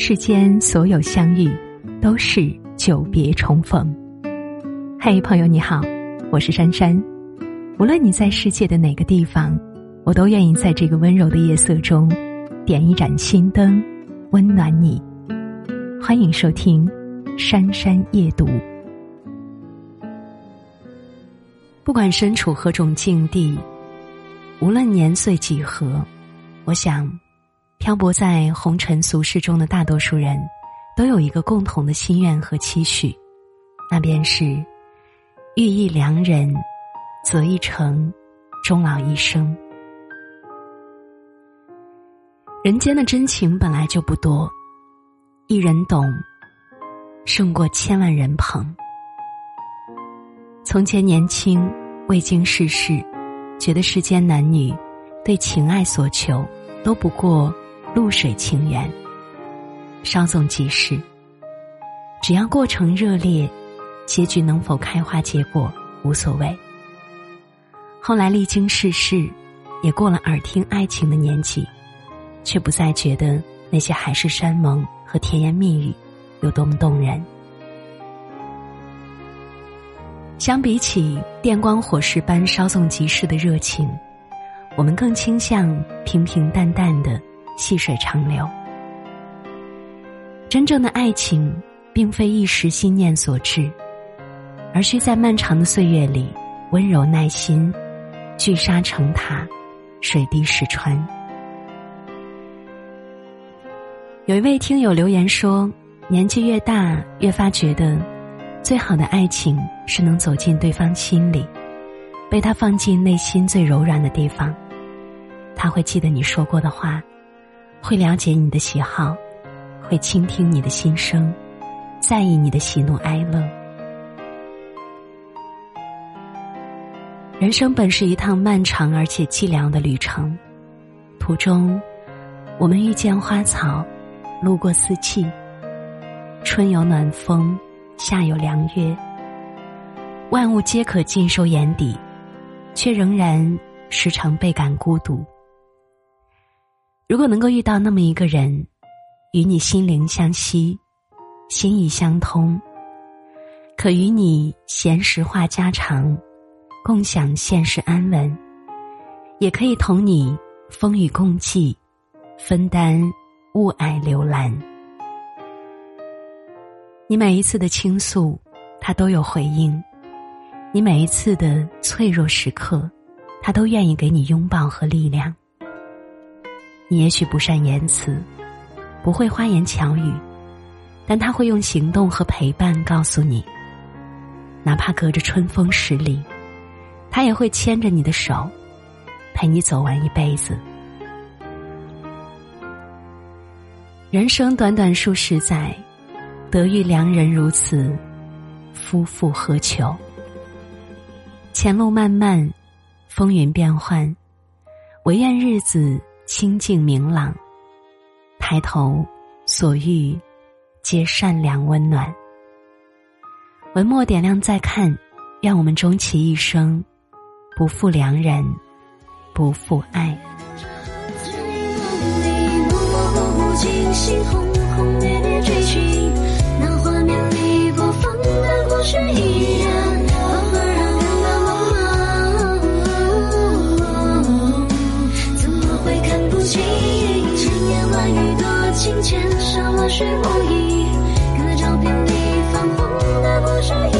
世间所有相遇，都是久别重逢。嘿，朋友你好，我是珊珊。无论你在世界的哪个地方，我都愿意在这个温柔的夜色中，点一盏心灯，温暖你。欢迎收听《珊珊夜读》。不管身处何种境地，无论年岁几何，我想。漂泊在红尘俗世中的大多数人，都有一个共同的心愿和期许，那便是遇一良人，择一城，终老一生。人间的真情本来就不多，一人懂，胜过千万人捧。从前年轻，未经世事，觉得世间男女对情爱所求都不过。露水情缘，稍纵即逝。只要过程热烈，结局能否开花结果无所谓。后来历经世事，也过了耳听爱情的年纪，却不再觉得那些海誓山盟和甜言蜜语有多么动人。相比起电光火石般稍纵即逝的热情，我们更倾向平平淡淡的。细水长流，真正的爱情并非一时心念所致，而需在漫长的岁月里温柔耐心，聚沙成塔，水滴石穿。有一位听友留言说：“年纪越大，越发觉得，最好的爱情是能走进对方心里，被他放进内心最柔软的地方，他会记得你说过的话。”会了解你的喜好，会倾听你的心声，在意你的喜怒哀乐。人生本是一趟漫长而且寂寥的旅程，途中，我们遇见花草，路过四季，春有暖风，夏有凉月，万物皆可尽收眼底，却仍然时常倍感孤独。如果能够遇到那么一个人，与你心灵相惜，心意相通，可与你闲时话家常，共享现实安稳，也可以同你风雨共济，分担雾霭流岚。你每一次的倾诉，他都有回应；你每一次的脆弱时刻，他都愿意给你拥抱和力量。你也许不善言辞，不会花言巧语，但他会用行动和陪伴告诉你。哪怕隔着春风十里，他也会牵着你的手，陪你走完一辈子。人生短短数十载，得遇良人如此，夫复何求？前路漫漫，风云变幻，唯愿日子。清净明朗，抬头所遇皆善良温暖。文末点亮再看，愿我们终其一生不负良人，不负爱。千言万语多情千山万水无意隔照片里泛黄的不是